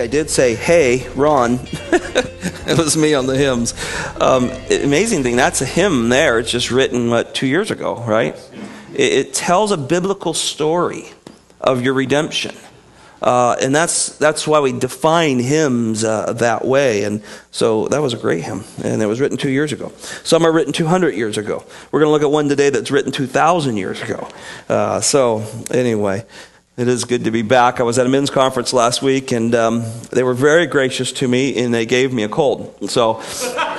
I did say, hey, Ron. it was me on the hymns. Um, amazing thing, that's a hymn there. It's just written, what, two years ago, right? It, it tells a biblical story of your redemption. Uh, and that's that's why we define hymns uh, that way. And so that was a great hymn, and it was written two years ago. Some are written 200 years ago. We're going to look at one today that's written 2,000 years ago. Uh, so anyway, it is good to be back. I was at a men's conference last week, and um, they were very gracious to me, and they gave me a cold. So.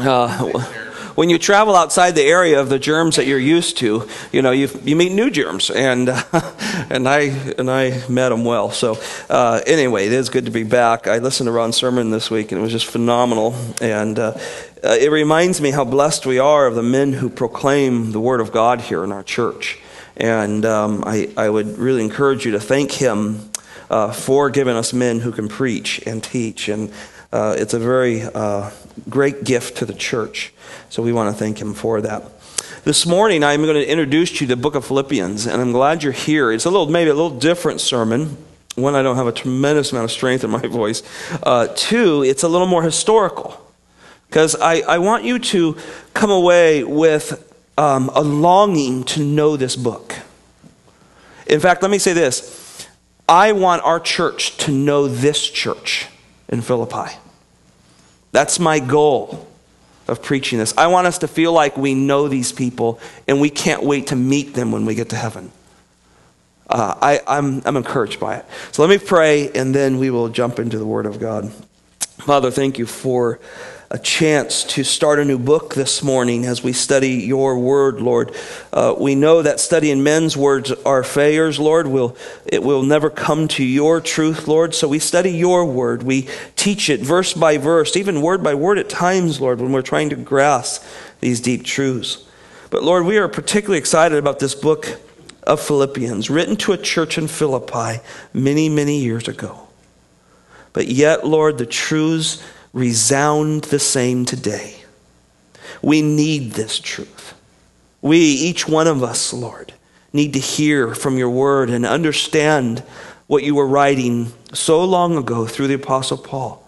Uh, when you travel outside the area of the germs that you're used to, you know, you, you meet new germs, and uh, and I and I met them well. So uh, anyway, it is good to be back. I listened to Ron's sermon this week, and it was just phenomenal. And uh, uh, it reminds me how blessed we are of the men who proclaim the Word of God here in our church. And um, I, I would really encourage you to thank him uh, for giving us men who can preach and teach. And uh, it's a very uh, great gift to the church. So we want to thank him for that. This morning, I'm going to introduce you to the book of Philippians, and I'm glad you're here. It's a little, maybe a little different sermon. One, I don't have a tremendous amount of strength in my voice. Uh, two, it's a little more historical. Because I, I want you to come away with um, a longing to know this book. In fact, let me say this I want our church to know this church in Philippi. That's my goal of preaching this. I want us to feel like we know these people and we can't wait to meet them when we get to heaven. Uh, I, I'm, I'm encouraged by it. So let me pray and then we will jump into the Word of God. Father, thank you for a chance to start a new book this morning as we study your word, Lord. Uh, we know that studying men's words are failures, Lord. We'll, it will never come to your truth, Lord. So we study your word. We teach it verse by verse, even word by word at times, Lord, when we're trying to grasp these deep truths. But Lord, we are particularly excited about this book of Philippians, written to a church in Philippi many, many years ago. But yet, Lord, the truths resound the same today. We need this truth. We, each one of us, Lord, need to hear from your word and understand what you were writing so long ago through the Apostle Paul,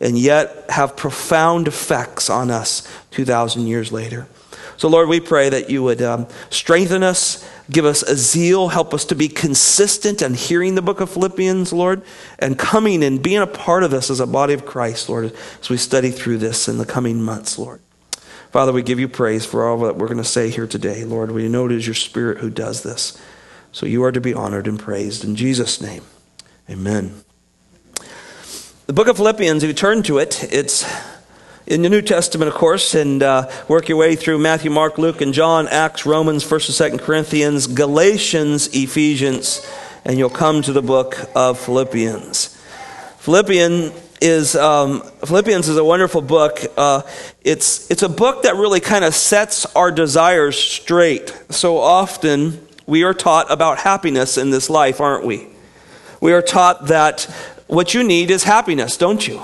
and yet have profound effects on us 2,000 years later. So, Lord, we pray that you would um, strengthen us, give us a zeal, help us to be consistent in hearing the book of Philippians, Lord, and coming and being a part of this as a body of Christ, Lord, as we study through this in the coming months, Lord. Father, we give you praise for all that we're going to say here today, Lord. We know it is your Spirit who does this. So you are to be honored and praised. In Jesus' name, amen. The book of Philippians, if you turn to it, it's in the New Testament, of course, and uh, work your way through Matthew, Mark, Luke, and John, Acts, Romans, 1st and 2nd Corinthians, Galatians, Ephesians, and you'll come to the book of Philippians. Philippian is um, Philippians is a wonderful book. Uh, it's it's a book that really kind of sets our desires straight. So often we are taught about happiness in this life, aren't we? We are taught that what you need is happiness, don't you?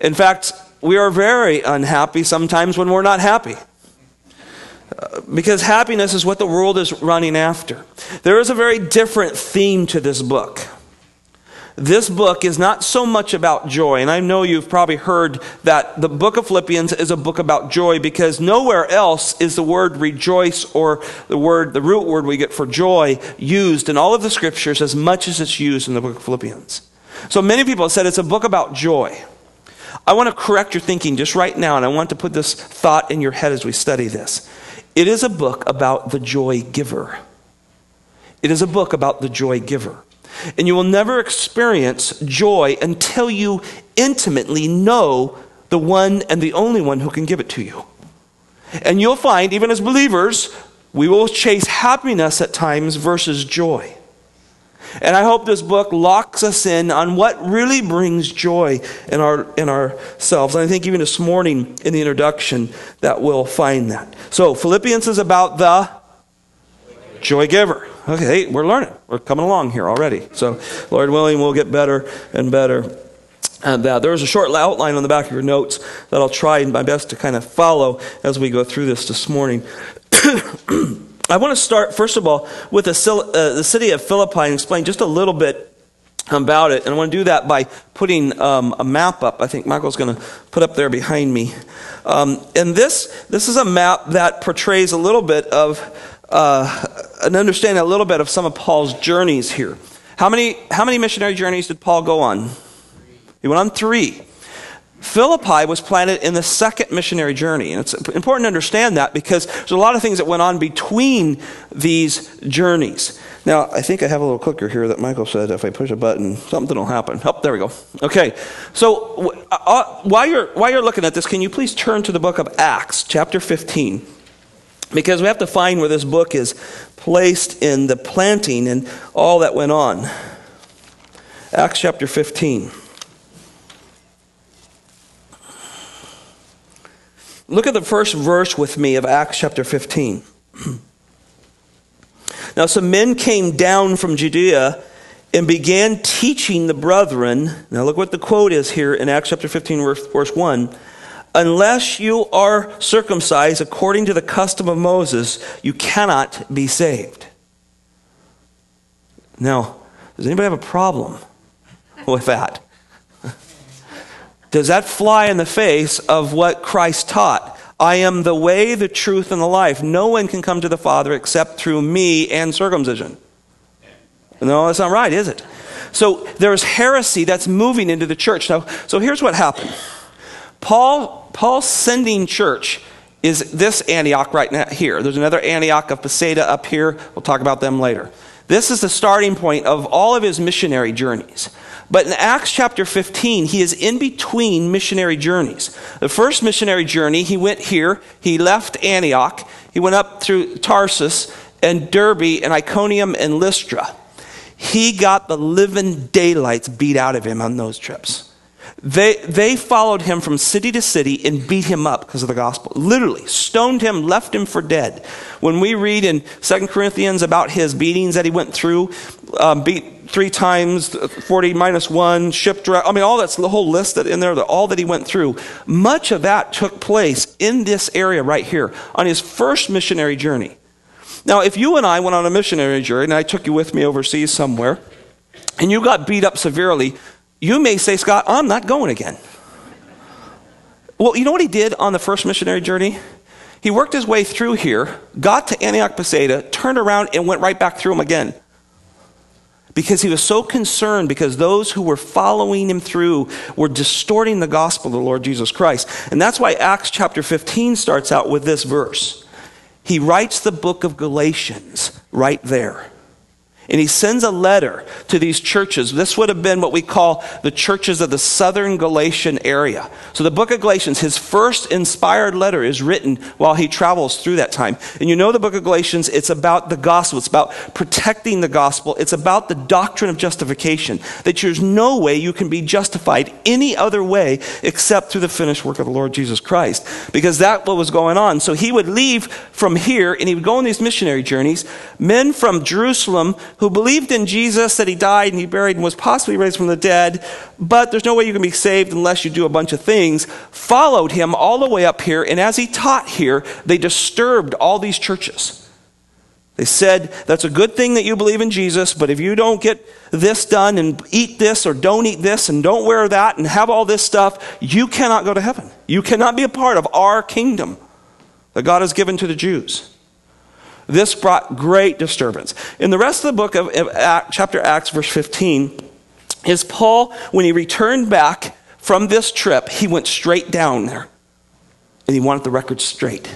In fact, we are very unhappy sometimes when we're not happy. Uh, because happiness is what the world is running after. There is a very different theme to this book. This book is not so much about joy, and I know you've probably heard that the book of Philippians is a book about joy because nowhere else is the word rejoice or the word, the root word we get for joy, used in all of the scriptures as much as it's used in the book of Philippians. So many people have said it's a book about joy. I want to correct your thinking just right now, and I want to put this thought in your head as we study this. It is a book about the joy giver. It is a book about the joy giver. And you will never experience joy until you intimately know the one and the only one who can give it to you. And you'll find, even as believers, we will chase happiness at times versus joy. And I hope this book locks us in on what really brings joy in, our, in ourselves. And I think even this morning in the introduction that we'll find that. So, Philippians is about the joy giver. Okay, we're learning. We're coming along here already. So, Lord willing, we'll get better and better. And uh, there's a short outline on the back of your notes that I'll try my best to kind of follow as we go through this this morning. I want to start, first of all, with the, uh, the city of Philippi and explain just a little bit about it. And I want to do that by putting um, a map up. I think Michael's going to put up there behind me. Um, and this, this is a map that portrays a little bit of uh, an understanding, a little bit of some of Paul's journeys here. How many, how many missionary journeys did Paul go on? He went on three. Philippi was planted in the second missionary journey. And it's important to understand that because there's a lot of things that went on between these journeys. Now, I think I have a little clicker here that Michael said if I push a button, something will happen. Oh, there we go. Okay. So uh, uh, while, you're, while you're looking at this, can you please turn to the book of Acts, chapter 15? Because we have to find where this book is placed in the planting and all that went on. Acts chapter 15. Look at the first verse with me of Acts chapter 15. now, some men came down from Judea and began teaching the brethren. Now, look what the quote is here in Acts chapter 15, verse 1. Unless you are circumcised according to the custom of Moses, you cannot be saved. Now, does anybody have a problem with that? Does that fly in the face of what Christ taught? I am the way, the truth, and the life. No one can come to the Father except through me and circumcision. No, that's not right, is it? So there's heresy that's moving into the church. Now, so here's what happened. Paul, Paul's sending church is this Antioch right now here. There's another Antioch of Pisidia up here. We'll talk about them later. This is the starting point of all of his missionary journeys. But in Acts chapter 15, he is in between missionary journeys. The first missionary journey, he went here, he left Antioch, he went up through Tarsus and Derbe and Iconium and Lystra. He got the living daylights beat out of him on those trips. They, they followed him from city to city and beat him up because of the gospel. Literally, stoned him, left him for dead. When we read in Second Corinthians about his beatings that he went through, um, beat three times, 40 minus one, shipwreck, I mean, all that's the whole list that in there, all that he went through. Much of that took place in this area right here on his first missionary journey. Now, if you and I went on a missionary journey and I took you with me overseas somewhere, and you got beat up severely, you may say, Scott, I'm not going again. Well, you know what he did on the first missionary journey? He worked his way through here, got to Antioch Pisidia, turned around, and went right back through them again. Because he was so concerned, because those who were following him through were distorting the gospel of the Lord Jesus Christ. And that's why Acts chapter 15 starts out with this verse. He writes the book of Galatians right there and he sends a letter to these churches. This would have been what we call the churches of the southern Galatian area. So the book of Galatians, his first inspired letter, is written while he travels through that time. And you know the book of Galatians, it's about the gospel, it's about protecting the gospel, it's about the doctrine of justification, that there's no way you can be justified any other way except through the finished work of the Lord Jesus Christ. Because that's what was going on. So he would leave from here and he would go on these missionary journeys. Men from Jerusalem who believed in Jesus, that he died and he buried and was possibly raised from the dead, but there's no way you can be saved unless you do a bunch of things, followed him all the way up here. And as he taught here, they disturbed all these churches. They said, That's a good thing that you believe in Jesus, but if you don't get this done and eat this or don't eat this and don't wear that and have all this stuff, you cannot go to heaven. You cannot be a part of our kingdom that God has given to the Jews. This brought great disturbance. In the rest of the book of, Act, chapter Acts, verse 15, is Paul, when he returned back from this trip, he went straight down there. And he wanted the record straight.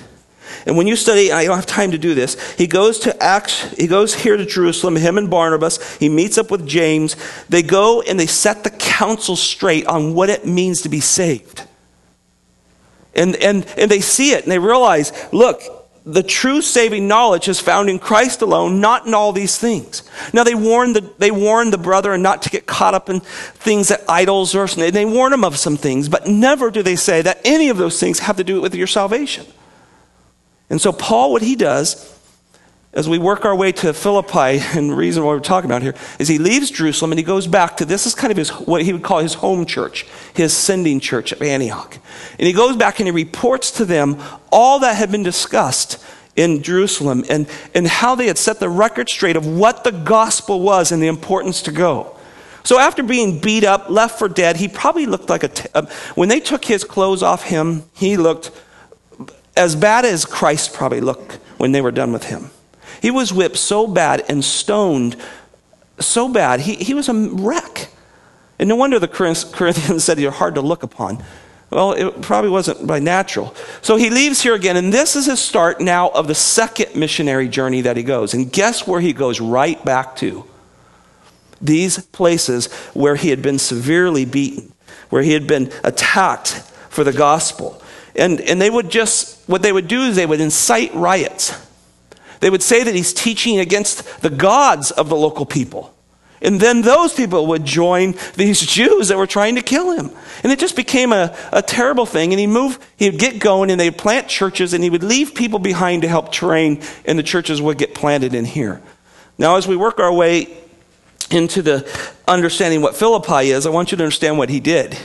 And when you study, I don't have time to do this, he goes to Acts, he goes here to Jerusalem, him and Barnabas, he meets up with James. They go and they set the council straight on what it means to be saved. And, and, and they see it and they realize, look, the true saving knowledge is found in Christ alone, not in all these things. Now they warn the they warn the brother not to get caught up in things that idols or they warn him of some things, but never do they say that any of those things have to do with your salvation. And so Paul, what he does as we work our way to Philippi, and the reason why we're talking about here is he leaves Jerusalem and he goes back to this is kind of his what he would call his home church, his sending church of Antioch. And he goes back and he reports to them all that had been discussed in Jerusalem and, and how they had set the record straight of what the gospel was and the importance to go. So after being beat up, left for dead, he probably looked like a. T- uh, when they took his clothes off him, he looked as bad as Christ probably looked when they were done with him. He was whipped so bad and stoned so bad. He, he was a wreck. And no wonder the Corinthians said you're hard to look upon. Well, it probably wasn't by natural. So he leaves here again, and this is his start now of the second missionary journey that he goes. And guess where he goes right back to? These places where he had been severely beaten, where he had been attacked for the gospel. And, and they would just, what they would do is they would incite riots. They would say that he's teaching against the gods of the local people. And then those people would join these Jews that were trying to kill him. And it just became a, a terrible thing. And he moved, he'd get going and they'd plant churches and he would leave people behind to help train, and the churches would get planted in here. Now, as we work our way into the understanding what Philippi is, I want you to understand what he did.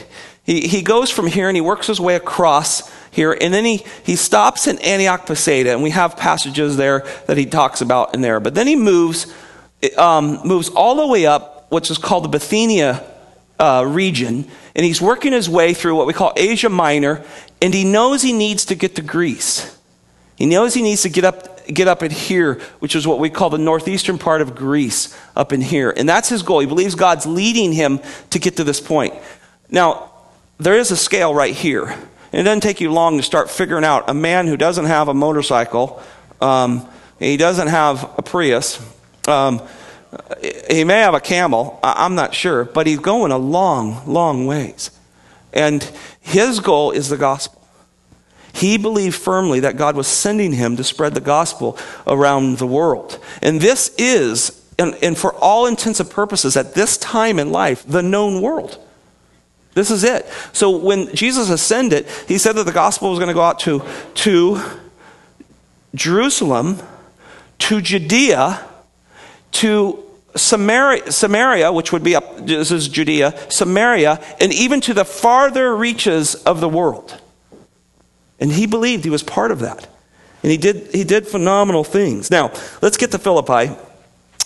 He, he goes from here and he works his way across here, and then he, he stops in Antioch Pisidia, and we have passages there that he talks about in there. But then he moves, um, moves all the way up, which is called the Bithynia uh, region, and he's working his way through what we call Asia Minor, and he knows he needs to get to Greece. He knows he needs to get up, get up in here, which is what we call the northeastern part of Greece, up in here. And that's his goal. He believes God's leading him to get to this point. Now, there is a scale right here. It doesn't take you long to start figuring out a man who doesn't have a motorcycle, um, he doesn't have a Prius, um, he may have a camel, I'm not sure, but he's going a long, long ways. And his goal is the gospel. He believed firmly that God was sending him to spread the gospel around the world. And this is, and, and for all intents and purposes, at this time in life, the known world. This is it. So when Jesus ascended, he said that the gospel was going to go out to, to Jerusalem, to Judea, to Samaria, Samaria, which would be up, this is Judea, Samaria, and even to the farther reaches of the world. And he believed he was part of that. And he did, he did phenomenal things. Now, let's get to Philippi.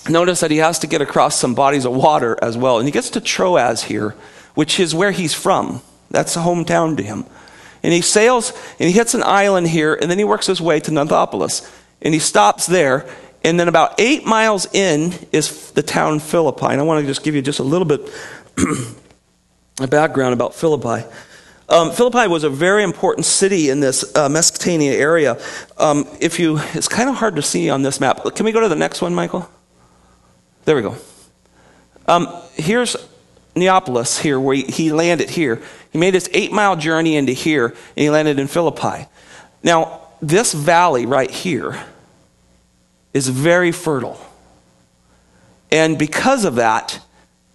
Notice that he has to get across some bodies of water as well. And he gets to Troas here which is where he's from. That's a hometown to him. And he sails and he hits an island here, and then he works his way to Nanthopolis. And he stops there, and then about eight miles in is the town Philippi. And I want to just give you just a little bit of background about Philippi. Um, Philippi was a very important city in this uh, Mesopotamia area. Um, if you, it's kind of hard to see on this map. Can we go to the next one, Michael? There we go. Um, here's Neapolis here, where he, landed here. He made this eight mile journey into here, and he landed in Philippi. Now, this valley right here is very fertile. And because of that,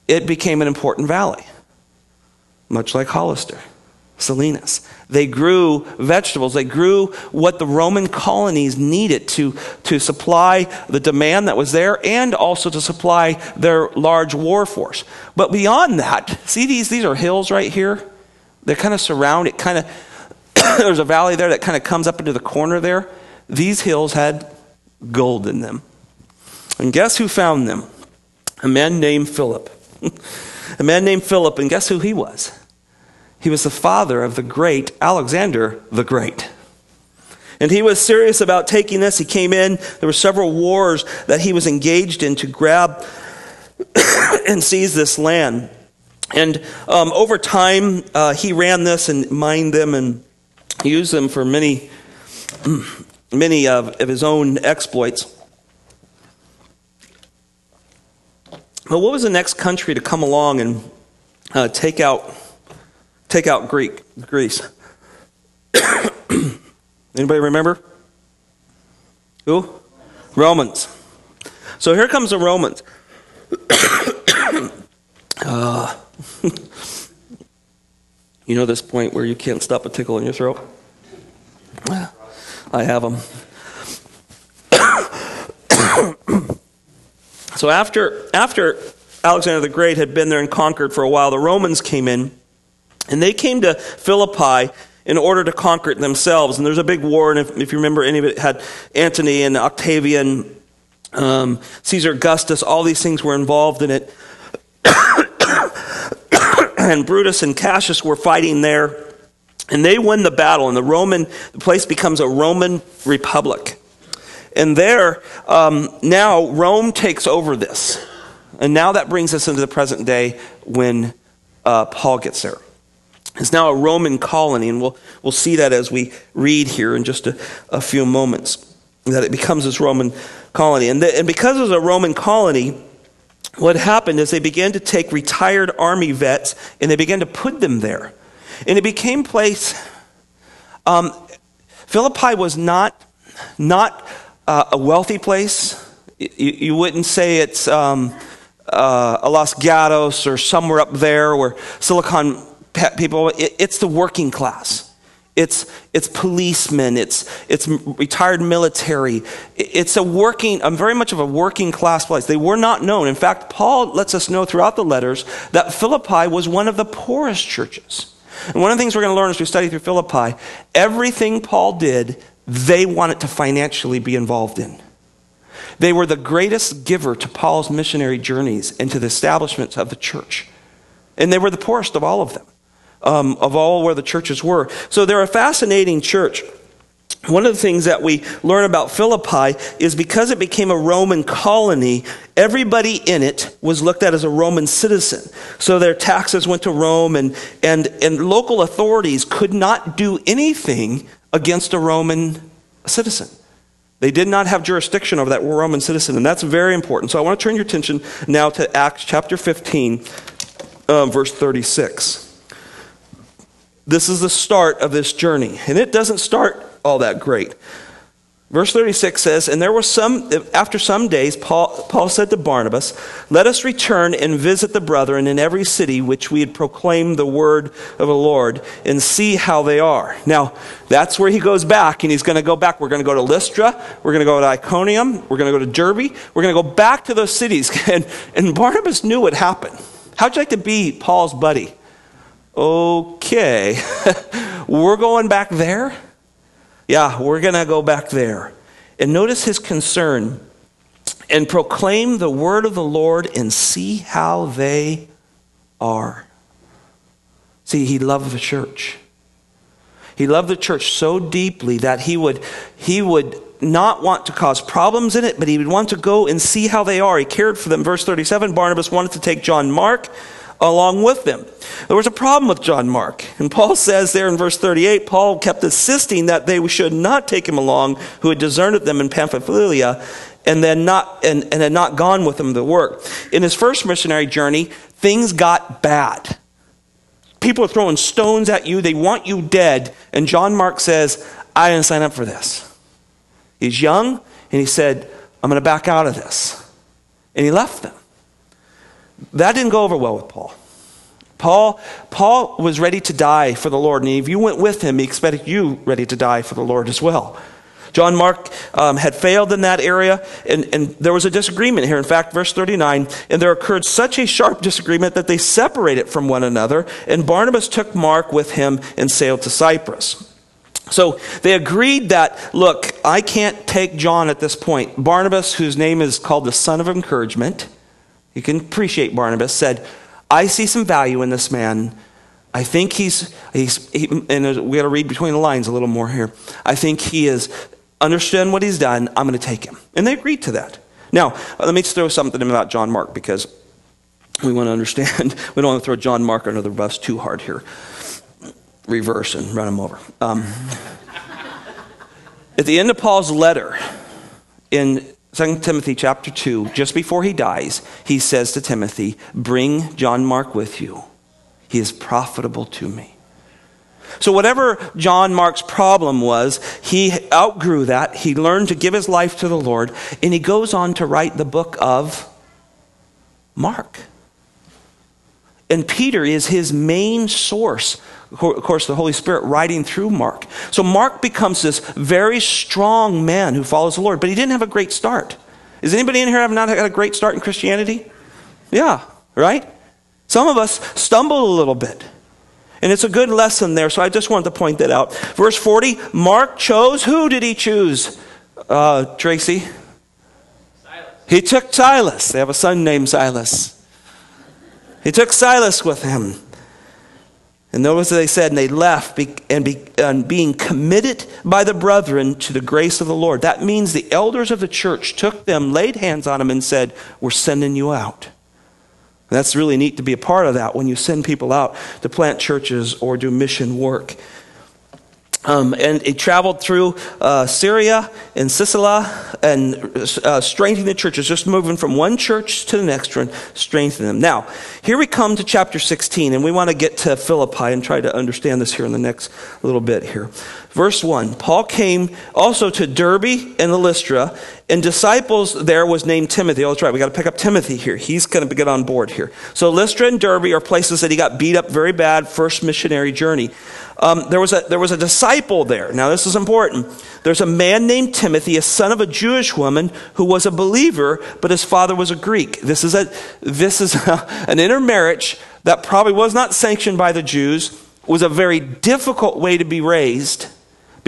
it became an important valley, much like Hollister. Salinas. They grew vegetables. They grew what the Roman colonies needed to, to supply the demand that was there and also to supply their large war force. But beyond that, see these, these are hills right here? They're kind of surround it, kind of, there's a valley there that kind of comes up into the corner there. These hills had gold in them. And guess who found them? A man named Philip. a man named Philip, and guess who he was? He was the father of the great Alexander the Great. And he was serious about taking this. He came in. There were several wars that he was engaged in to grab and seize this land. And um, over time, uh, he ran this and mined them and used them for many, many of, of his own exploits. But what was the next country to come along and uh, take out Take out Greek, Greece. Anybody remember? Who? Romans. So here comes the Romans. uh, you know this point where you can't stop a tickle in your throat? I have them. so after after Alexander the Great had been there and conquered for a while, the Romans came in and they came to Philippi in order to conquer it themselves. And there's a big war, and if, if you remember, any of it had Antony and Octavian, um, Caesar Augustus, all these things were involved in it. and Brutus and Cassius were fighting there. And they win the battle, and the Roman the place becomes a Roman republic. And there, um, now Rome takes over this. And now that brings us into the present day when uh, Paul gets there. It's now a Roman colony, and we'll, we'll see that as we read here in just a, a few moments, that it becomes this Roman colony. And, the, and because it was a Roman colony, what happened is they began to take retired army vets and they began to put them there. And it became place. Um, Philippi was not, not uh, a wealthy place. You, you wouldn't say it's um, uh, a Los Gatos or somewhere up there where Silicon people, it, it's the working class. It's, it's policemen, it's, it's retired military. It's a working, a very much of a working class place. They were not known. In fact, Paul lets us know throughout the letters that Philippi was one of the poorest churches. And one of the things we're going to learn as we study through Philippi, everything Paul did, they wanted to financially be involved in. They were the greatest giver to Paul's missionary journeys and to the establishments of the church. And they were the poorest of all of them um, of all where the churches were. So they're a fascinating church. One of the things that we learn about Philippi is because it became a Roman colony, everybody in it was looked at as a Roman citizen. So their taxes went to Rome, and, and, and local authorities could not do anything against a Roman citizen. They did not have jurisdiction over that Roman citizen, and that's very important. So I want to turn your attention now to Acts chapter 15, um, verse 36. This is the start of this journey. And it doesn't start all that great. Verse 36 says, And there were some, after some days, Paul, Paul said to Barnabas, Let us return and visit the brethren in every city which we had proclaimed the word of the Lord and see how they are. Now, that's where he goes back, and he's going to go back. We're going to go to Lystra, we're going to go to Iconium, we're going to go to Derbe, we're going to go back to those cities. And, and Barnabas knew what happened. How'd you like to be Paul's buddy? Okay, we're going back there? Yeah, we're going to go back there. And notice his concern and proclaim the word of the Lord and see how they are. See, he loved the church. He loved the church so deeply that he would, he would not want to cause problems in it, but he would want to go and see how they are. He cared for them. Verse 37 Barnabas wanted to take John Mark along with them. There was a problem with John Mark. And Paul says there in verse 38, Paul kept insisting that they should not take him along who had deserted them in Pamphylia and then not and, and had not gone with them to work. In his first missionary journey, things got bad. People are throwing stones at you, they want you dead. And John Mark says, I didn't sign up for this. He's young, and he said, I'm going to back out of this. And he left them. That didn't go over well with Paul. Paul, Paul was ready to die for the Lord, and if you went with him, he expected you ready to die for the Lord as well. John Mark um, had failed in that area, and, and there was a disagreement here. In fact, verse 39, and there occurred such a sharp disagreement that they separated from one another, and Barnabas took Mark with him and sailed to Cyprus. So they agreed that, look, I can't take John at this point. Barnabas, whose name is called the son of encouragement, you can appreciate Barnabas, said, I see some value in this man. I think he's, he's he, and we got to read between the lines a little more here. I think he is understand what he's done. I'm going to take him. And they agreed to that. Now, let me throw something about John Mark because we want to understand. we don't want to throw John Mark under the bus too hard here. Reverse and run him over. Um, at the end of Paul's letter in 2 Timothy chapter 2, just before he dies, he says to Timothy, Bring John Mark with you. He is profitable to me. So, whatever John Mark's problem was, he outgrew that. He learned to give his life to the Lord, and he goes on to write the book of Mark. And Peter is his main source of course, the Holy Spirit writing through Mark. So Mark becomes this very strong man who follows the Lord, but he didn't have a great start. Is anybody in here have not had a great start in Christianity? Yeah, right? Some of us stumble a little bit. And it's a good lesson there, so I just wanted to point that out. Verse 40 Mark chose, who did he choose? Uh, Tracy? Silas. He took Silas. They have a son named Silas. He took Silas with him. And notice what they said, and they left and, be, and being committed by the brethren to the grace of the Lord. That means the elders of the church took them, laid hands on them, and said, We're sending you out. And that's really neat to be a part of that when you send people out to plant churches or do mission work. Um, and he traveled through uh, Syria and Cilicia and uh, strengthening the churches, just moving from one church to the next one, strengthening them. Now, here we come to chapter 16, and we want to get to Philippi and try to understand this here in the next little bit here. Verse 1 Paul came also to Derbe and Lystra, and disciples there was named Timothy. Oh, that's right, we got to pick up Timothy here. He's going to get on board here. So, Lystra and Derbe are places that he got beat up very bad, first missionary journey um, there, was a, there was a disciple there. Now, this is important. There's a man named Timothy, a son of a Jewish woman who was a believer, but his father was a Greek. This is, a, this is a, an intermarriage that probably was not sanctioned by the Jews, was a very difficult way to be raised.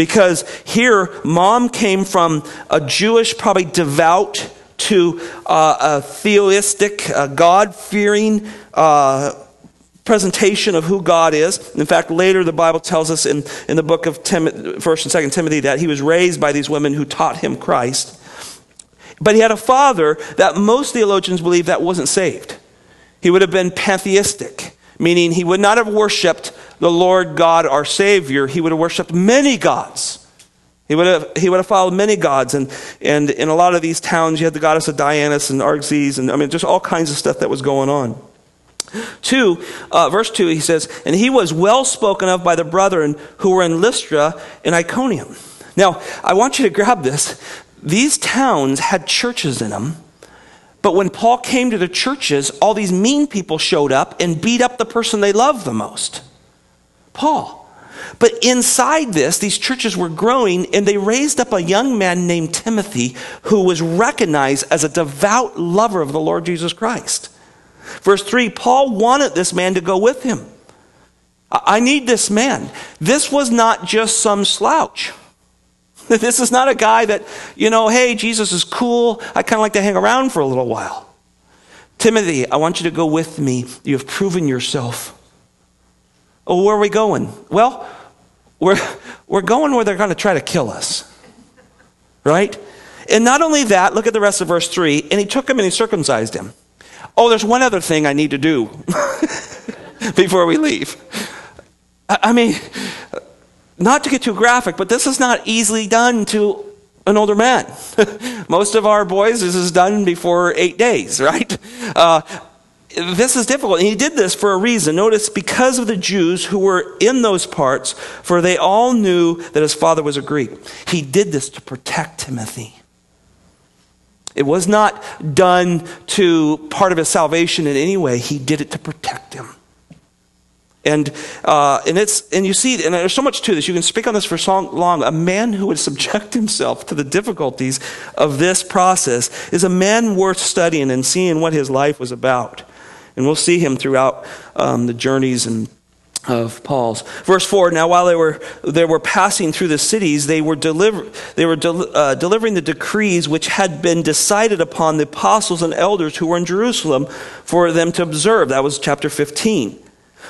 Because here, mom came from a Jewish, probably devout, to uh, a theistic, God fearing uh, presentation of who God is. In fact, later the Bible tells us in, in the book of Tim, 1st and 2nd Timothy that he was raised by these women who taught him Christ. But he had a father that most theologians believe that wasn't saved. He would have been pantheistic, meaning he would not have worshiped the Lord God, our Savior. He would have worshiped many gods. He would have, he would have followed many gods. And, and in a lot of these towns, you had the goddess of Dionysus and Argos, and I mean, just all kinds of stuff that was going on. 2, uh, verse 2, he says, And he was well spoken of by the brethren who were in Lystra and Iconium. Now, I want you to grab this. These towns had churches in them, but when Paul came to the churches, all these mean people showed up and beat up the person they loved the most Paul. But inside this, these churches were growing, and they raised up a young man named Timothy who was recognized as a devout lover of the Lord Jesus Christ. Verse 3 Paul wanted this man to go with him. I need this man. This was not just some slouch. This is not a guy that, you know, hey, Jesus is cool. I kind of like to hang around for a little while. Timothy, I want you to go with me. You have proven yourself. Oh, where are we going? Well, we're, we're going where they're going to try to kill us. Right? And not only that, look at the rest of verse 3 and he took him and he circumcised him. Oh, there's one other thing I need to do before we leave. I mean, not to get too graphic, but this is not easily done to an older man. Most of our boys, this is done before eight days, right? Uh, this is difficult. And he did this for a reason. Notice, because of the Jews who were in those parts, for they all knew that his father was a Greek. He did this to protect Timothy. It was not done to part of his salvation in any way. He did it to protect him. And, uh, and, it's, and you see, and there's so much to this. You can speak on this for so long. A man who would subject himself to the difficulties of this process is a man worth studying and seeing what his life was about. And we'll see him throughout um, the journeys and of Paul's. Verse 4 Now, while they were, they were passing through the cities, they were, deliver, they were uh, delivering the decrees which had been decided upon the apostles and elders who were in Jerusalem for them to observe. That was chapter 15.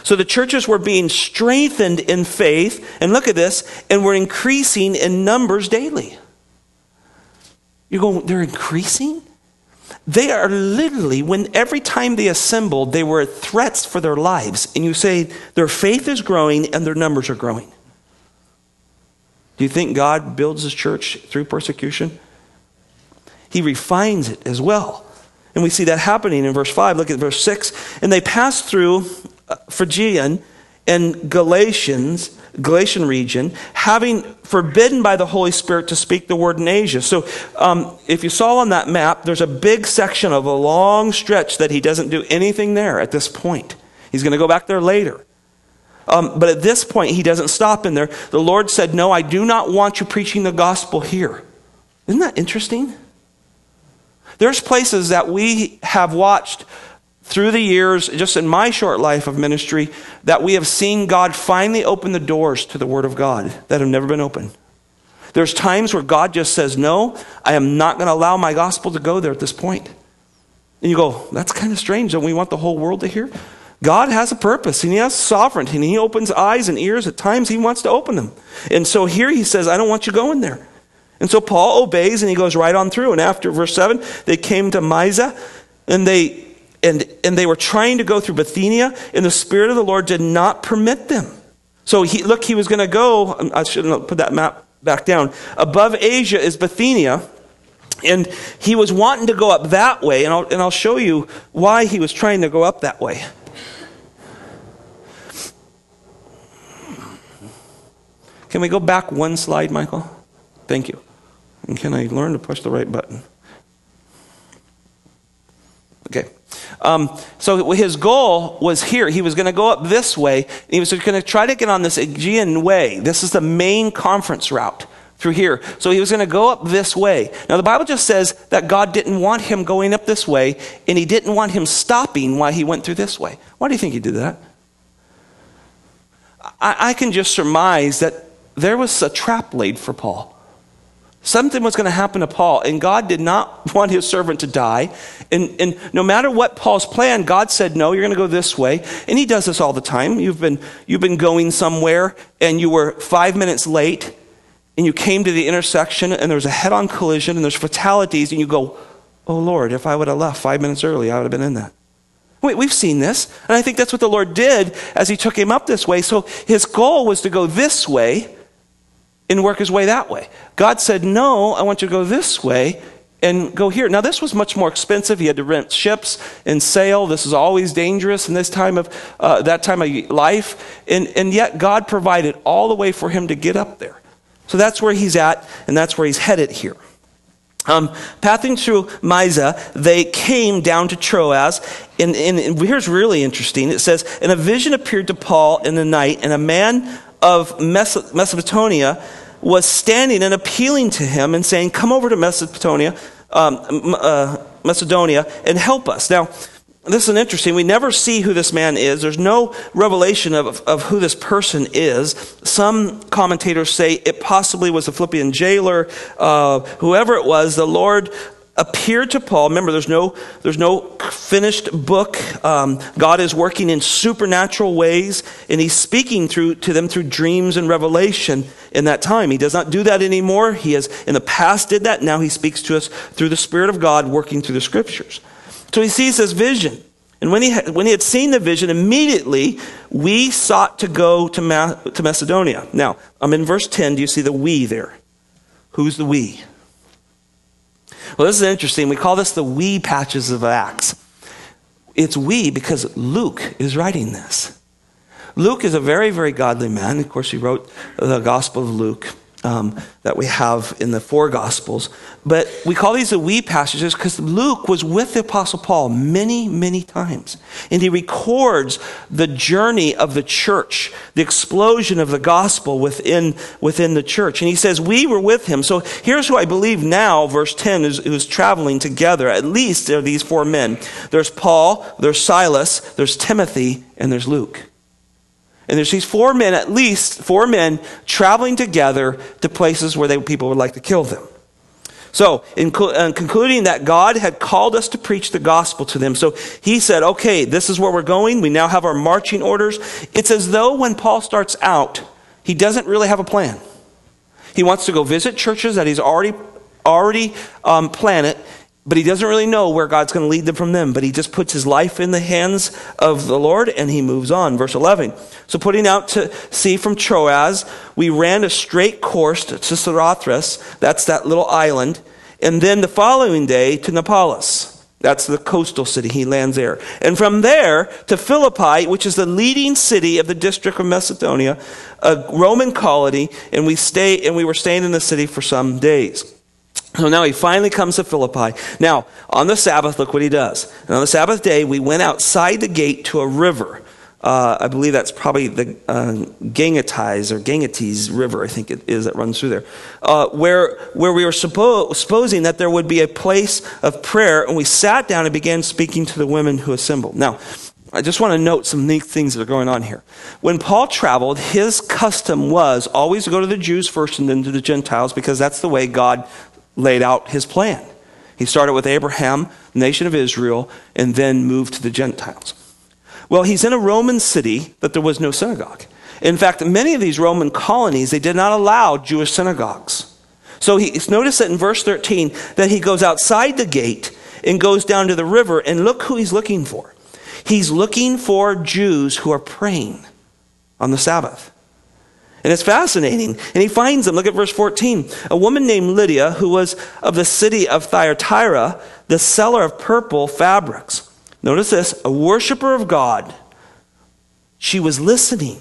So the churches were being strengthened in faith, and look at this, and were increasing in numbers daily. You go, they're increasing? They are literally, when every time they assembled, they were threats for their lives. And you say, their faith is growing and their numbers are growing. Do you think God builds his church through persecution? He refines it as well. And we see that happening in verse 5. Look at verse 6. And they passed through uh, Phrygian and Galatians Galatian region, having forbidden by the Holy Spirit to speak the word in Asia. So, um, if you saw on that map, there's a big section of a long stretch that he doesn't do anything there at this point. He's going to go back there later. Um, but at this point, he doesn't stop in there. The Lord said, No, I do not want you preaching the gospel here. Isn't that interesting? There's places that we have watched through the years, just in my short life of ministry, that we have seen God finally open the doors to the Word of God that have never been opened. There's times where God just says, No, I am not going to allow my gospel to go there at this point. And you go, That's kind of strange. Don't we want the whole world to hear? God has a purpose and He has sovereignty and He opens eyes and ears at times He wants to open them. And so here He says, I don't want you going there. And so Paul obeys and he goes right on through. And after verse 7, they came to Mysia and they and, and they were trying to go through Bithynia, and the Spirit of the Lord did not permit them. So he, look, he was going to go. Um, I shouldn't put that map back down. Above Asia is Bithynia, and he was wanting to go up that way, and I'll, and I'll show you why he was trying to go up that way. Can we go back one slide, Michael? Thank you. And can I learn to push the right button? Okay. Um, so his goal was here. He was going to go up this way. he was going to try to get on this Egnatian way. This is the main conference route through here. So he was going to go up this way. Now the Bible just says that God didn't want him going up this way, and he didn't want him stopping while he went through this way. Why do you think he did that? I, I can just surmise that there was a trap laid for Paul. Something was going to happen to Paul, and God did not want his servant to die. And, and no matter what Paul's plan, God said, No, you're going to go this way. And he does this all the time. You've been, you've been going somewhere, and you were five minutes late, and you came to the intersection, and there was a head on collision, and there's fatalities, and you go, Oh Lord, if I would have left five minutes early, I would have been in that. Wait, we've seen this. And I think that's what the Lord did as he took him up this way. So his goal was to go this way and work his way that way. God said, No, I want you to go this way and go here. Now, this was much more expensive. He had to rent ships and sail. This is always dangerous in this time of uh, that time of life. And, and yet, God provided all the way for him to get up there. So that's where he's at, and that's where he's headed here. Um, passing through Mysia, they came down to Troas. And, and, and here's really interesting. It says, And a vision appeared to Paul in the night, and a man of Mesopotamia was standing and appealing to him and saying, Come over to Mesopotamia, um, uh, Macedonia and help us. Now, this is interesting. We never see who this man is. There's no revelation of, of who this person is. Some commentators say it possibly was a Philippian jailer. Uh, whoever it was, the Lord appeared to Paul. Remember, there's no, there's no finished book. Um, God is working in supernatural ways, and He's speaking through to them through dreams and revelation in that time. He does not do that anymore. He has in the past did that. Now He speaks to us through the Spirit of God working through the Scriptures. So He sees this vision. And when he, had, when he had seen the vision, immediately we sought to go to, Ma- to Macedonia. Now, I'm in verse 10. Do you see the we there? Who's the we? Well, this is interesting. We call this the we patches of Acts. It's we because Luke is writing this. Luke is a very, very godly man. Of course, he wrote the Gospel of Luke um, that we have in the four Gospels. But we call these the we passages because Luke was with the Apostle Paul many, many times. And he records the journey of the church, the explosion of the gospel within, within the church. And he says, We were with him. So here's who I believe now, verse 10, is who's traveling together. At least there are these four men there's Paul, there's Silas, there's Timothy, and there's Luke. And there's these four men, at least four men, traveling together to places where they, people would like to kill them. So, in, in, concluding that God had called us to preach the gospel to them, so he said, okay, this is where we're going. We now have our marching orders. It's as though when Paul starts out, he doesn't really have a plan. He wants to go visit churches that he's already, already um, planted but he doesn't really know where God's going to lead them from them. But he just puts his life in the hands of the Lord and he moves on. Verse 11. So putting out to sea from Troas, we ran a straight course to Samothrace. That's that little island. And then the following day to Neapolis. That's the coastal city. He lands there. And from there to Philippi, which is the leading city of the district of Macedonia, a Roman colony, and we stay and we were staying in the city for some days. So now he finally comes to Philippi. Now, on the Sabbath, look what he does. And on the Sabbath day, we went outside the gate to a river. Uh, I believe that's probably the uh, Gangetes or Gangetes River, I think it is, that runs through there, uh, where, where we were suppo- supposing that there would be a place of prayer, and we sat down and began speaking to the women who assembled. Now, I just want to note some neat things that are going on here. When Paul traveled, his custom was always to go to the Jews first and then to the Gentiles because that's the way God laid out his plan. He started with Abraham, nation of Israel, and then moved to the Gentiles. Well, he's in a Roman city that there was no synagogue. In fact, many of these Roman colonies, they did not allow Jewish synagogues. So he, notice that in verse 13 that he goes outside the gate and goes down to the river, and look who he's looking for. He's looking for Jews who are praying on the Sabbath. And it's fascinating. And he finds them. Look at verse 14. A woman named Lydia, who was of the city of Thyatira, the seller of purple fabrics. Notice this a worshiper of God. She was listening.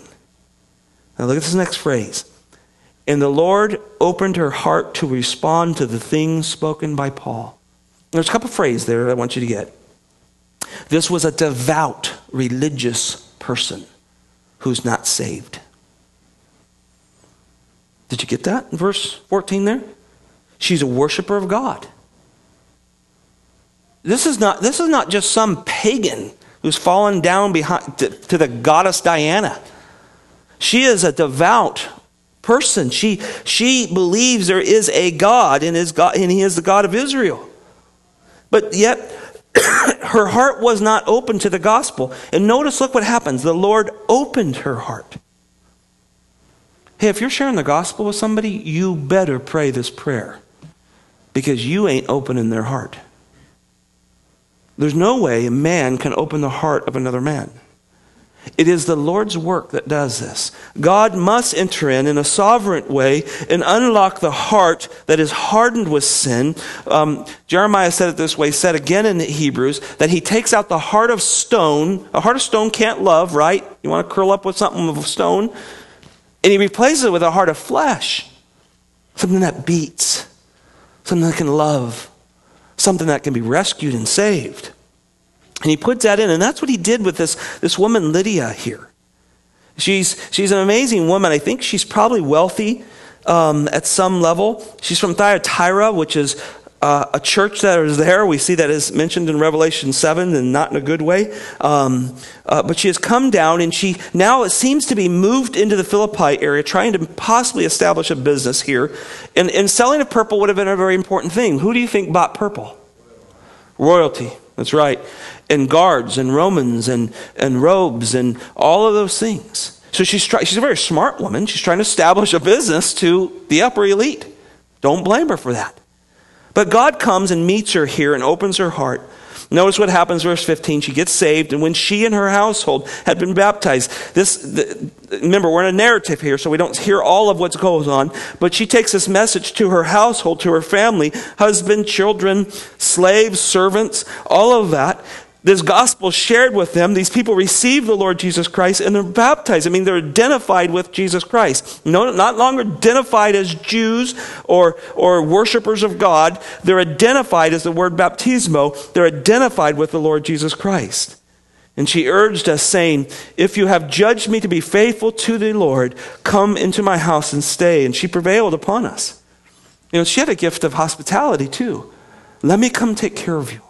Now look at this next phrase. And the Lord opened her heart to respond to the things spoken by Paul. There's a couple phrases there I want you to get. This was a devout, religious person who's not saved. Did you get that in verse 14 there? She's a worshiper of God. This is not, this is not just some pagan who's fallen down behind, to, to the goddess Diana. She is a devout person. She, she believes there is a God and, is God and he is the God of Israel. But yet, her heart was not open to the gospel. And notice, look what happens. The Lord opened her heart. Hey, if you're sharing the gospel with somebody, you better pray this prayer because you ain't opening their heart. There's no way a man can open the heart of another man. It is the Lord's work that does this. God must enter in in a sovereign way and unlock the heart that is hardened with sin. Um, Jeremiah said it this way, said again in Hebrews, that he takes out the heart of stone. A heart of stone can't love, right? You want to curl up with something of stone? And he replaces it with a heart of flesh, something that beats, something that can love, something that can be rescued and saved. And he puts that in, and that's what he did with this, this woman, Lydia, here. She's, she's an amazing woman. I think she's probably wealthy um, at some level. She's from Thyatira, which is uh, a church that is there. We see that is mentioned in Revelation 7 and not in a good way. Um, uh, but she has come down and she now it seems to be moved into the Philippi area, trying to possibly establish a business here. And, and selling of purple would have been a very important thing. Who do you think bought purple? Royalty. That's right. And guards and Romans and, and robes and all of those things. So she's, try, she's a very smart woman. She's trying to establish a business to the upper elite. Don't blame her for that. But God comes and meets her here and opens her heart. Notice what happens, verse 15. She gets saved, and when she and her household had been baptized, this, the, remember, we're in a narrative here, so we don't hear all of what's going on, but she takes this message to her household, to her family, husband, children, slaves, servants, all of that this gospel shared with them, these people receive the Lord Jesus Christ and they're baptized. I mean, they're identified with Jesus Christ. No, not longer identified as Jews or, or worshipers of God. They're identified as the word baptismo. They're identified with the Lord Jesus Christ. And she urged us, saying, If you have judged me to be faithful to the Lord, come into my house and stay. And she prevailed upon us. You know, she had a gift of hospitality too. Let me come take care of you.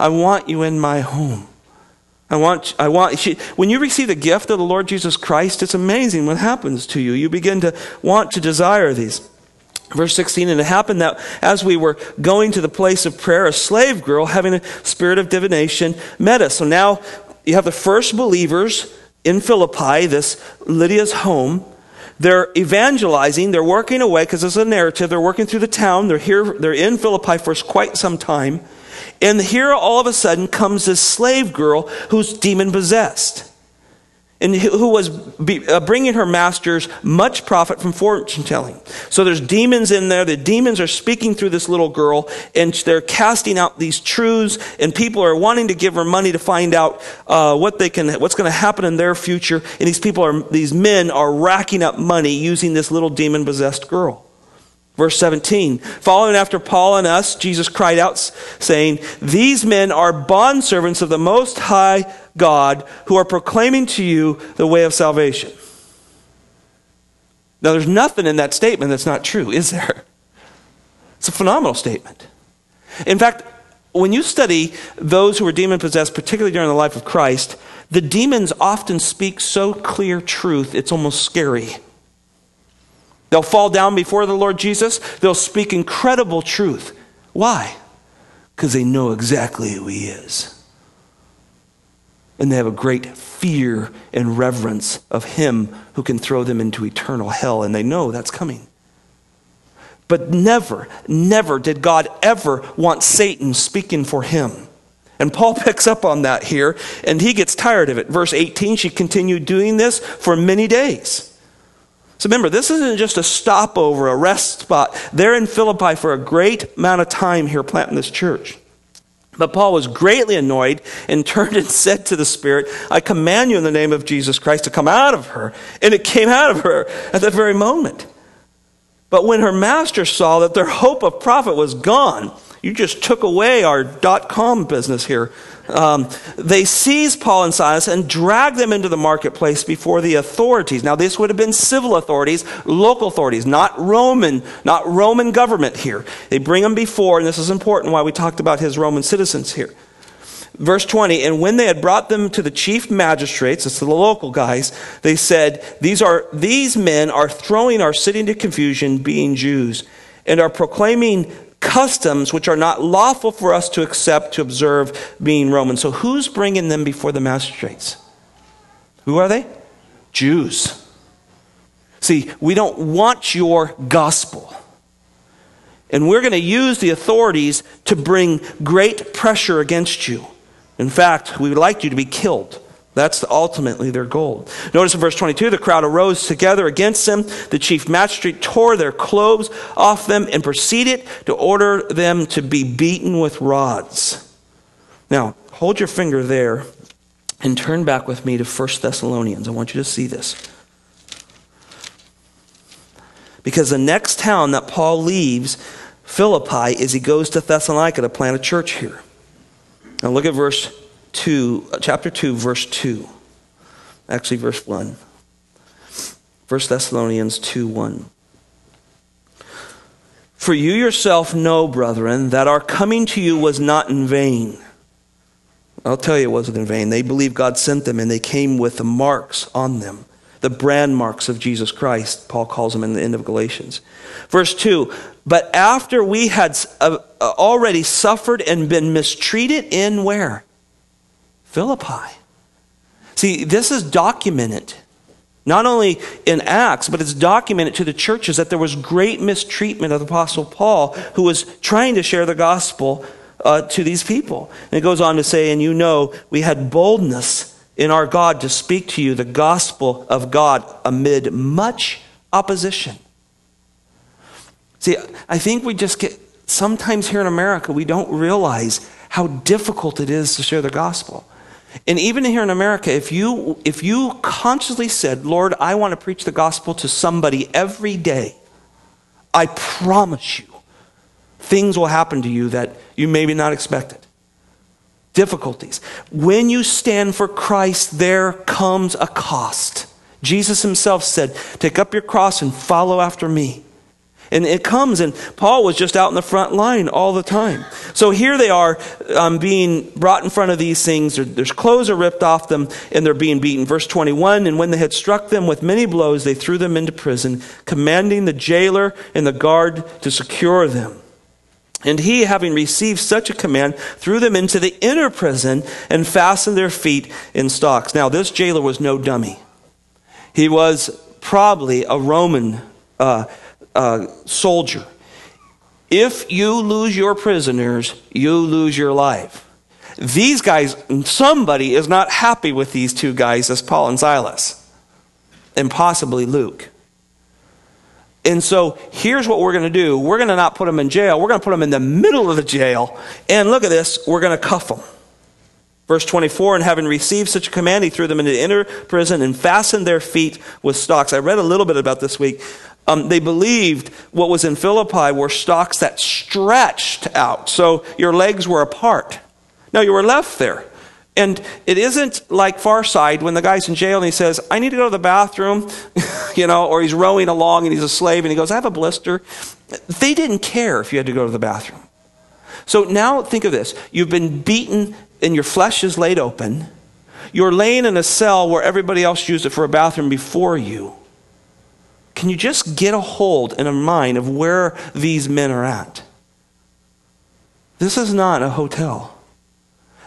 I want you in my home. I want, I want, she, when you receive the gift of the Lord Jesus Christ, it's amazing what happens to you. You begin to want to desire these. Verse 16, and it happened that as we were going to the place of prayer, a slave girl having a spirit of divination met us. So now you have the first believers in Philippi, this Lydia's home. They're evangelizing, they're working away because it's a narrative. They're working through the town. They're here, they're in Philippi for quite some time. And here all of a sudden comes this slave girl who's demon possessed and who was uh, bringing her masters much profit from fortune telling. So there's demons in there. The demons are speaking through this little girl, and they're casting out these truths. And people are wanting to give her money to find out uh, what they can, what's going to happen in their future. And these people are, these men are racking up money using this little demon possessed girl. Verse 17, following after Paul and us, Jesus cried out, saying, These men are bondservants of the Most High God who are proclaiming to you the way of salvation. Now, there's nothing in that statement that's not true, is there? It's a phenomenal statement. In fact, when you study those who were demon possessed, particularly during the life of Christ, the demons often speak so clear truth, it's almost scary. They'll fall down before the Lord Jesus. They'll speak incredible truth. Why? Because they know exactly who He is. And they have a great fear and reverence of him who can throw them into eternal hell, and they know that's coming. But never, never did God ever want Satan speaking for him. And Paul picks up on that here, and he gets tired of it. Verse 18, she continued doing this for many days. So remember, this isn't just a stopover, a rest spot. They're in Philippi for a great amount of time here planting this church. But Paul was greatly annoyed and turned and said to the Spirit, I command you in the name of Jesus Christ to come out of her. And it came out of her at that very moment. But when her master saw that their hope of profit was gone, you just took away our dot com business here. Um, they seized Paul and Silas and dragged them into the marketplace before the authorities. Now, this would have been civil authorities, local authorities, not Roman, not Roman government here. They bring them before, and this is important why we talked about his Roman citizens here. Verse 20, and when they had brought them to the chief magistrates, it's the local guys, they said, These are these men are throwing our city into confusion, being Jews, and are proclaiming customs which are not lawful for us to accept, to observe, being Roman. So who's bringing them before the magistrates? Who are they? Jews. See, we don't want your gospel. And we're going to use the authorities to bring great pressure against you. In fact, we would like you to be killed. That's ultimately their goal. Notice in verse 22 the crowd arose together against them. The chief magistrate tore their clothes off them and proceeded to order them to be beaten with rods. Now, hold your finger there and turn back with me to 1 Thessalonians. I want you to see this. Because the next town that Paul leaves, Philippi, is he goes to Thessalonica to plant a church here. Now look at verse 2, chapter 2, verse 2. Actually, verse 1. 1 Thessalonians 2 1. For you yourself know, brethren, that our coming to you was not in vain. I'll tell you it wasn't in vain. They believed God sent them and they came with the marks on them, the brand marks of Jesus Christ, Paul calls them in the end of Galatians. Verse 2 But after we had uh, uh, already suffered and been mistreated in where? Philippi. See, this is documented. Not only in Acts, but it's documented to the churches that there was great mistreatment of the Apostle Paul, who was trying to share the gospel uh, to these people. And it goes on to say, And you know, we had boldness in our God to speak to you the gospel of God amid much opposition. See, I think we just get, sometimes here in America, we don't realize how difficult it is to share the gospel. And even here in America, if you, if you consciously said, Lord, I want to preach the gospel to somebody every day, I promise you, things will happen to you that you maybe not expected. Difficulties. When you stand for Christ, there comes a cost. Jesus himself said, Take up your cross and follow after me. And it comes, and Paul was just out in the front line all the time. So here they are um, being brought in front of these things. Their, their clothes are ripped off them, and they're being beaten. Verse 21 And when they had struck them with many blows, they threw them into prison, commanding the jailer and the guard to secure them. And he, having received such a command, threw them into the inner prison and fastened their feet in stocks. Now, this jailer was no dummy. He was probably a Roman uh, uh, soldier. If you lose your prisoners, you lose your life. These guys, somebody is not happy with these two guys as Paul and Silas, and possibly Luke. And so here's what we're going to do we're going to not put them in jail, we're going to put them in the middle of the jail. And look at this, we're going to cuff them. Verse 24, and having received such a command, he threw them into the inner prison and fastened their feet with stocks. I read a little bit about this week. Um, they believed what was in Philippi were stocks that stretched out. So your legs were apart. Now you were left there. And it isn't like Far Side when the guy's in jail and he says, I need to go to the bathroom, you know, or he's rowing along and he's a slave and he goes, I have a blister. They didn't care if you had to go to the bathroom. So now think of this. You've been beaten and your flesh is laid open. You're laying in a cell where everybody else used it for a bathroom before you. Can you just get a hold in a mind of where these men are at? This is not a hotel.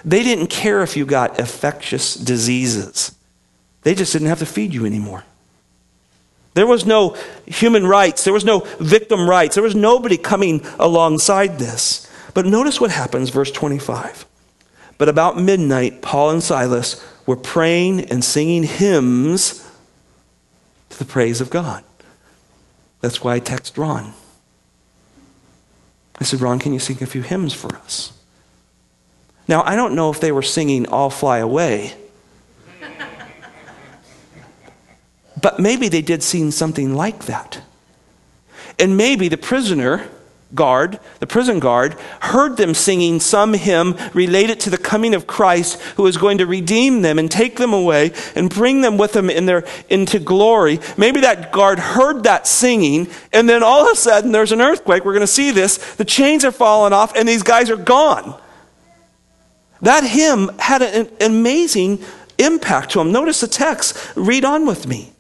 They didn't care if you got infectious diseases, they just didn't have to feed you anymore. There was no human rights, there was no victim rights, there was nobody coming alongside this. But notice what happens, verse 25. But about midnight, Paul and Silas were praying and singing hymns to the praise of God. That's why I text Ron. I said, Ron, can you sing a few hymns for us? Now, I don't know if they were singing I'll Fly Away, but maybe they did sing something like that. And maybe the prisoner guard, the prison guard, heard them singing some hymn related to the coming of Christ who is going to redeem them and take them away and bring them with him in their, into glory. Maybe that guard heard that singing and then all of a sudden there's an earthquake. We're going to see this. The chains are falling off and these guys are gone. That hymn had an, amazing impact to him. Notice the text. Read on with me.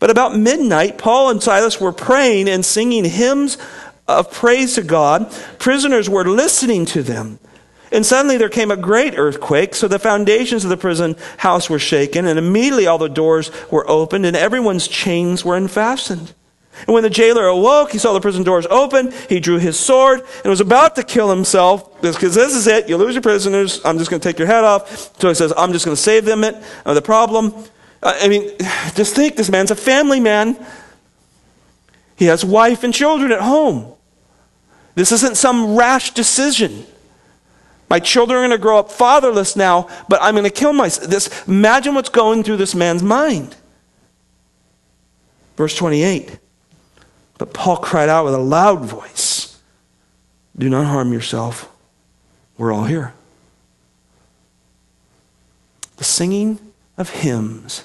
But about midnight, Paul and Silas were praying and singing hymns of praise to God. Prisoners were listening to them. And suddenly there came a great earthquake, so the foundations of the prison house were shaken, and immediately all the doors were opened, and everyone's chains were unfastened. And when the jailer awoke, he saw the prison doors open. He drew his sword and was about to kill himself because this is it. You lose your prisoners. I'm just going to take your head off. So he says, I'm just going to save them it, uh, the problem. Uh, I mean, just think this man's a family man. He has wife and children at home. This isn't some rash decision. My children are going to grow up fatherless now, but I'm going to kill myself. This, imagine what's going through this man's mind. Verse 28. But Paul cried out with a loud voice Do not harm yourself. We're all here. The singing of hymns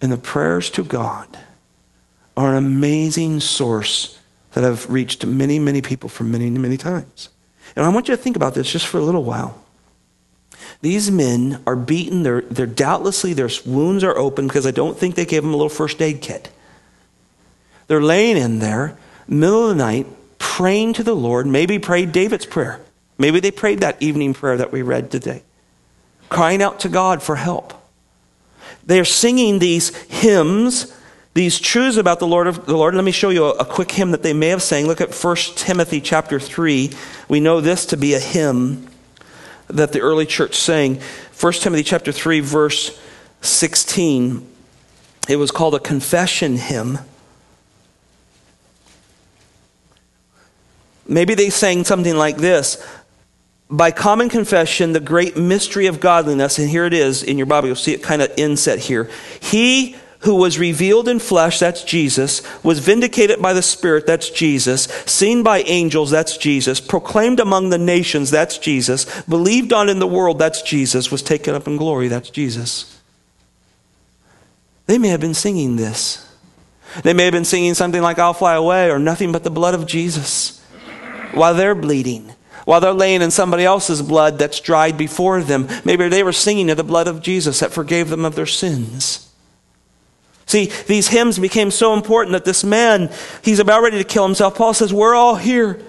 and the prayers to God are an amazing source that have reached many, many people from many, many times. And I want you to think about this just for a little while. These men are beaten. They're, they're doubtlessly, their wounds are open because I don't think they gave them a little first aid kit. They're laying in there, middle of the night, praying to the Lord. Maybe prayed David's prayer. Maybe they prayed that evening prayer that we read today, crying out to God for help. They're singing these hymns these truths about the Lord of the Lord. Let me show you a, a, quick hymn that they may have sang. Look at 1 Timothy chapter 3. We know this to be a hymn that the early church sang. 1 Timothy chapter 3 verse 16. It was called a confession hymn. Maybe they sang something like this. By common confession, the great mystery of godliness, and here it is in your Bible, you'll see it kind of inset here. He who was revealed in flesh, that's Jesus, was vindicated by the Spirit, that's Jesus, seen by angels, that's Jesus, proclaimed among the nations, that's Jesus, believed on in the world, that's Jesus, was taken up in glory, that's Jesus. They may have been singing this. They may have been singing something like I'll fly away or nothing but the blood of Jesus while they're bleeding while they're laying in somebody else's blood that's dried before them. Maybe they were singing of the blood of Jesus that forgave them of their sins. See, these hymns became so important that this man, he's about ready to kill himself. Paul says, We're all here.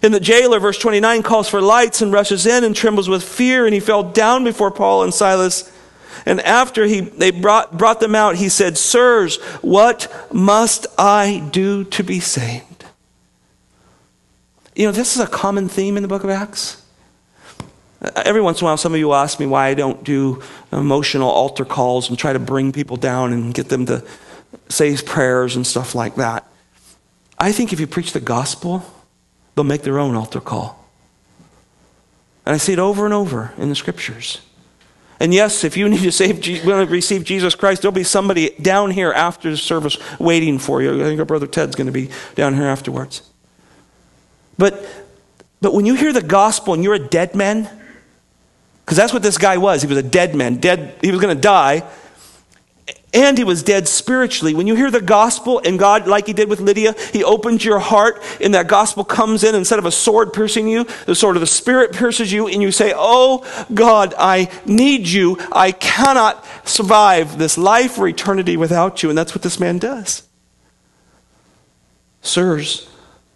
And the jailer, verse 29, calls for lights and rushes in and trembles with fear, and he fell down before Paul and Silas. And after he, they brought, brought them out, he said, Sirs, what must I do to be saved? You know, this is a common theme in the book of Acts. Every once in a while, some of you ask me why I don't do emotional altar calls and try to bring people down and get them to say prayers and stuff like that. I think if you preach the gospel, they'll make their own altar call. And I see it over and over in the scriptures. And yes, if you need to save, want to receive Jesus Christ, there'll be somebody down here after the service waiting for you. I think our brother Ted's going to be down here afterwards. But, but when you hear the gospel and you're a dead man, because that's what this guy was. He was a dead man. Dead, he was going to die. And he was dead spiritually. When you hear the gospel and God, like he did with Lydia, he opens your heart and that gospel comes in instead of a sword piercing you, the sword of the spirit pierces you and you say, Oh God, I need you. I cannot survive this life or eternity without you. And that's what this man does. Sirs,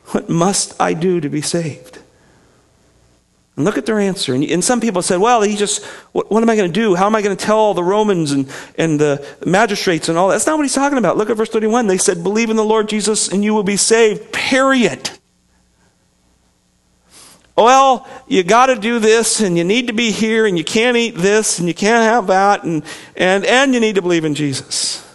what must I do to be saved? And look at their answer. And, and some people said, well, he just, what, what am I going to do? How am I going to tell the Romans and, and the magistrates and all that? That's not what he's talking about. Look at verse 31. They said, believe in the Lord Jesus and you will be saved, period. Well, you got to do this and you need to be here and you can't eat this and you can't have that and, and, and you need to believe in Jesus.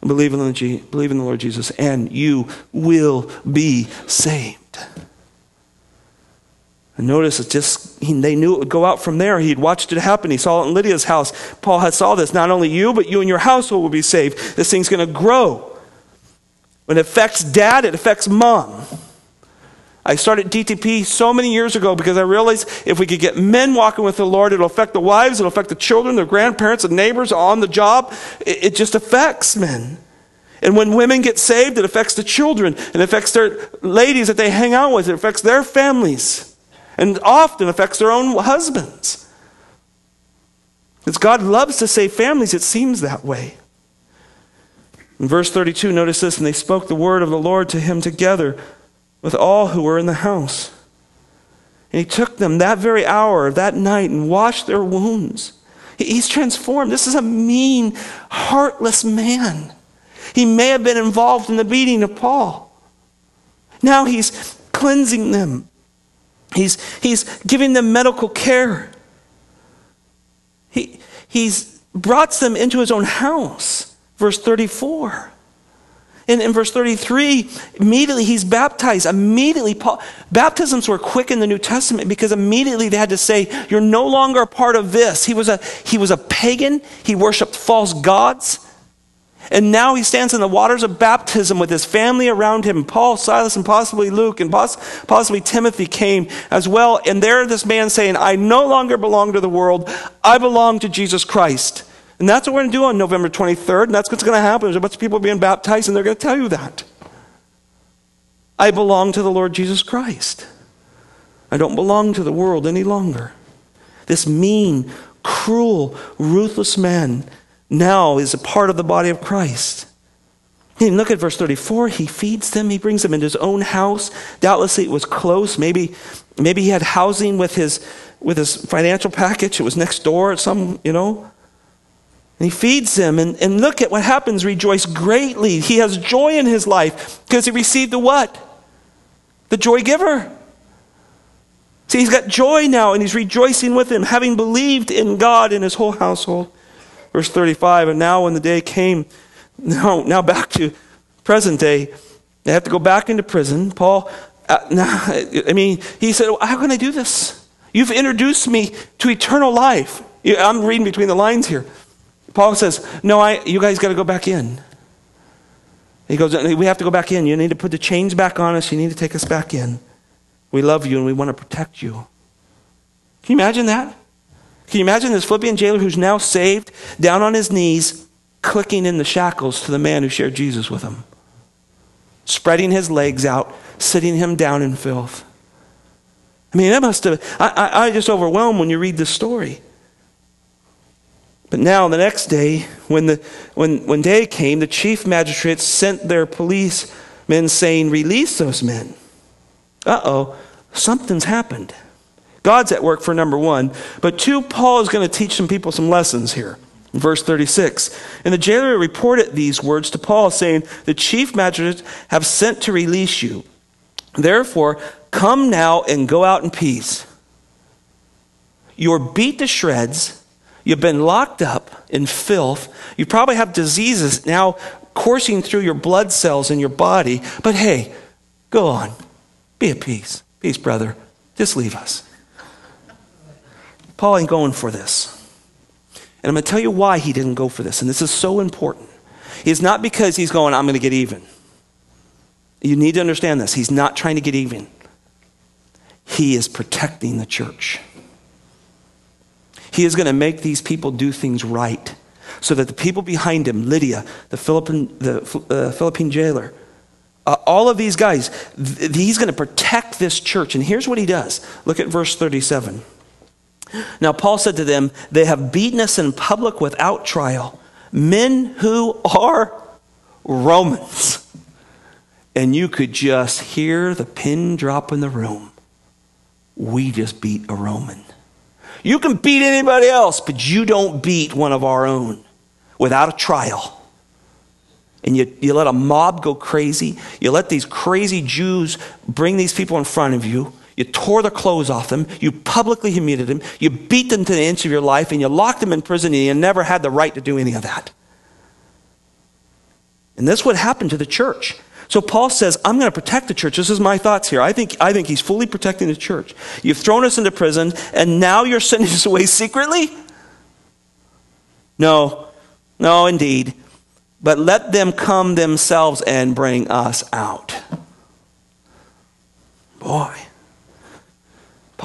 Believe in, the, believe in the Lord Jesus and you will be saved. And notice it just, he, they knew it would go out from there. He'd watched it happen. He saw it in Lydia's house. Paul had saw this. Not only you, but you and your household will be saved. This thing's going to grow. When it affects dad, it affects mom. I started DTP so many years ago because I realized if we could get men walking with the Lord, it'll affect the wives, it'll affect the children, the grandparents, the neighbors on the job. It, it just affects men. And when women get saved, it affects the children. It affects their ladies that they hang out with. It affects their families and often affects their own husbands. Because God loves to save families, it seems that way. In verse 32, notice this, and they spoke the word of the Lord to him together with all who were in the house. And he took them that very hour, that night, and washed their wounds. He's transformed. This is a mean, heartless man. He may have been involved in the beating of Paul. Now he's cleansing them. He's, he's giving them medical care. He, he's brought them into his own house. Verse 34. And in verse 33, immediately he's baptized. Immediately, Paul, baptisms were quick in the New Testament because immediately they had to say, You're no longer a part of this. He was a, he was a pagan, he worshiped false gods. And now he stands in the waters of baptism with his family around him. Paul, Silas, and possibly Luke, and possibly Timothy came as well. And there, this man saying, I no longer belong to the world, I belong to Jesus Christ. And that's what we're going to do on November 23rd, and that's what's going to happen. There's a bunch of people being baptized, and they're going to tell you that. I belong to the Lord Jesus Christ. I don't belong to the world any longer. This mean, cruel, ruthless man now is a part of the body of Christ. And look at verse 34. He feeds them. He brings them into his own house. Doubtlessly, it was close. Maybe, maybe he had housing with his, with his financial package. It was next door at some, you know. And he feeds them. And, and look at what happens. Rejoice greatly. He has joy in his life because he received the what? The joy giver. See, he's got joy now and he's rejoicing with him, having believed in God in his whole household. Verse 35, and now when the day came, now, now back to present day, they have to go back into prison. Paul, uh, now, I mean, he said, How can I do this? You've introduced me to eternal life. I'm reading between the lines here. Paul says, No, I, you guys got to go back in. He goes, We have to go back in. You need to put the chains back on us. You need to take us back in. We love you and we want to protect you. Can you imagine that? Can you imagine this Philippian jailer who's now saved, down on his knees, clicking in the shackles to the man who shared Jesus with him? Spreading his legs out, sitting him down in filth. I mean, that must have, I, I, I just overwhelmed when you read this story. But now, the next day, when, the, when, when day came, the chief magistrates sent their policemen saying, Release those men. Uh oh, something's happened. God's at work for number one. But two, Paul is going to teach some people some lessons here. Verse 36. And the jailer reported these words to Paul, saying, The chief magistrates have sent to release you. Therefore, come now and go out in peace. You're beat to shreds. You've been locked up in filth. You probably have diseases now coursing through your blood cells in your body. But hey, go on. Be at peace. Peace, brother. Just leave us. Paul ain't going for this. And I'm going to tell you why he didn't go for this. And this is so important. It's not because he's going, I'm going to get even. You need to understand this. He's not trying to get even, he is protecting the church. He is going to make these people do things right so that the people behind him, Lydia, the Philippian, the, uh, Philippian jailer, uh, all of these guys, th- he's going to protect this church. And here's what he does look at verse 37. Now, Paul said to them, They have beaten us in public without trial, men who are Romans. And you could just hear the pin drop in the room. we just beat a Roman. You can beat anybody else, but you don't beat one of our own without a trial. And you, you let a mob go crazy. You let these crazy Jews bring these people in front of you. You tore the clothes off them. You publicly humiliated them. You beat them to the inch of your life, and you locked them in prison, and you never had the right to do any of that. And this would happen to the church. So Paul says, I'm going to protect the church. This is my thoughts here. I think, I think he's fully protecting the church. You've thrown us into prison, and now you're sending us away secretly? No, no, indeed. But let them come themselves and bring us out. Boy.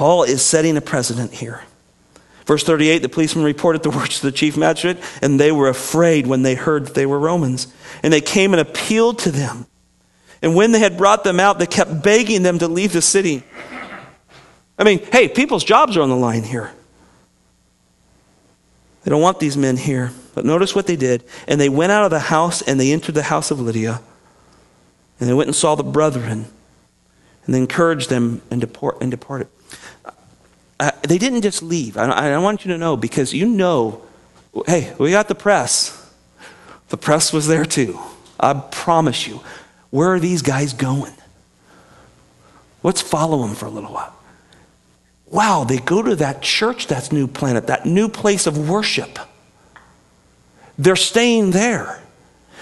Paul is setting a precedent here. Verse 38 the policemen reported the words to the chief magistrate, and they were afraid when they heard that they were Romans. And they came and appealed to them. And when they had brought them out, they kept begging them to leave the city. I mean, hey, people's jobs are on the line here. They don't want these men here. But notice what they did. And they went out of the house and they entered the house of Lydia. And they went and saw the brethren and they encouraged them and, deport, and departed. Uh, they didn't just leave. I, I want you to know because you know, hey, we got the press. The press was there too. I promise you. Where are these guys going? Let's follow them for a little while. Wow, they go to that church, that's New Planet, that new place of worship. They're staying there.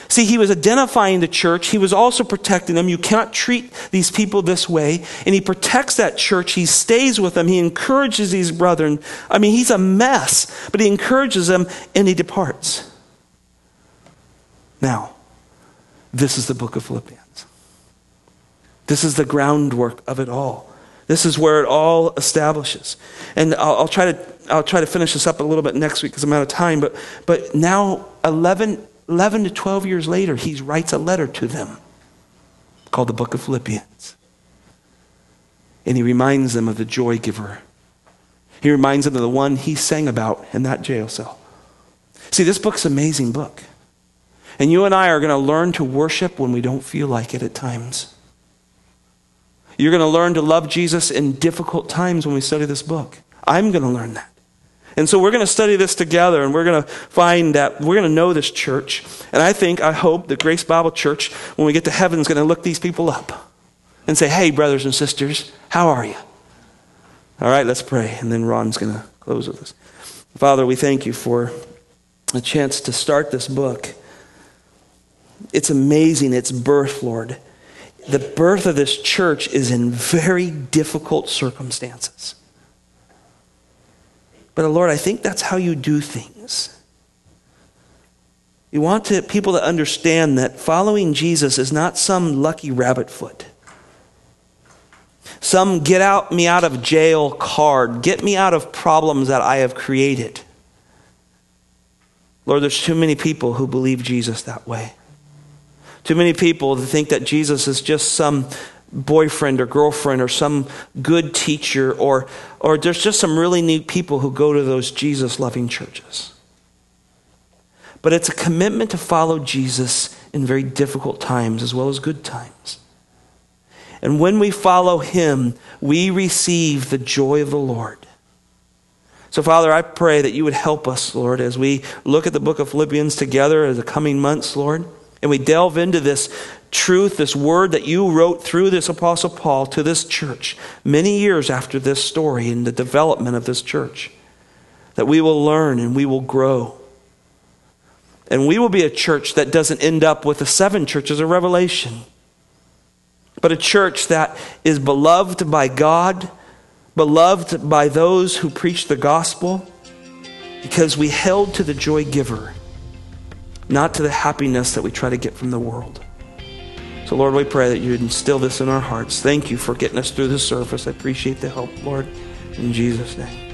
See, he was identifying the church. He was also protecting them. You cannot treat these people this way. And he protects that church. He stays with them. He encourages these brethren. I mean, he's a mess, but he encourages them and he departs. Now, this is the book of Philippians. This is the groundwork of it all. This is where it all establishes. And I'll, I'll try to I'll try to finish this up a little bit next week because I'm out of time. But but now 11, 11 to 12 years later, he writes a letter to them called the Book of Philippians. And he reminds them of the joy giver. He reminds them of the one he sang about in that jail cell. See, this book's an amazing book. And you and I are going to learn to worship when we don't feel like it at times. You're going to learn to love Jesus in difficult times when we study this book. I'm going to learn that. And so we're going to study this together and we're going to find that we're going to know this church. And I think, I hope that Grace Bible Church, when we get to heaven, is going to look these people up and say, hey, brothers and sisters, how are you? All right, let's pray. And then Ron's going to close with us. Father, we thank you for a chance to start this book. It's amazing, its birth, Lord. The birth of this church is in very difficult circumstances. But uh, Lord, I think that's how you do things. You want to, people to understand that following Jesus is not some lucky rabbit foot. Some get out me out of jail card, get me out of problems that I have created. Lord, there's too many people who believe Jesus that way. Too many people to think that Jesus is just some boyfriend or girlfriend or some good teacher or or there's just some really neat people who go to those Jesus loving churches. But it's a commitment to follow Jesus in very difficult times as well as good times. And when we follow him, we receive the joy of the Lord. So, Father, I pray that you would help us, Lord, as we look at the book of Philippians together in the coming months, Lord. And we delve into this truth, this word that you wrote through this Apostle Paul to this church many years after this story and the development of this church. That we will learn and we will grow. And we will be a church that doesn't end up with the seven churches of Revelation, but a church that is beloved by God, beloved by those who preach the gospel, because we held to the joy giver not to the happiness that we try to get from the world. So, Lord, we pray that you instill this in our hearts. Thank you for getting us through this service. I appreciate the help, Lord. In Jesus' name.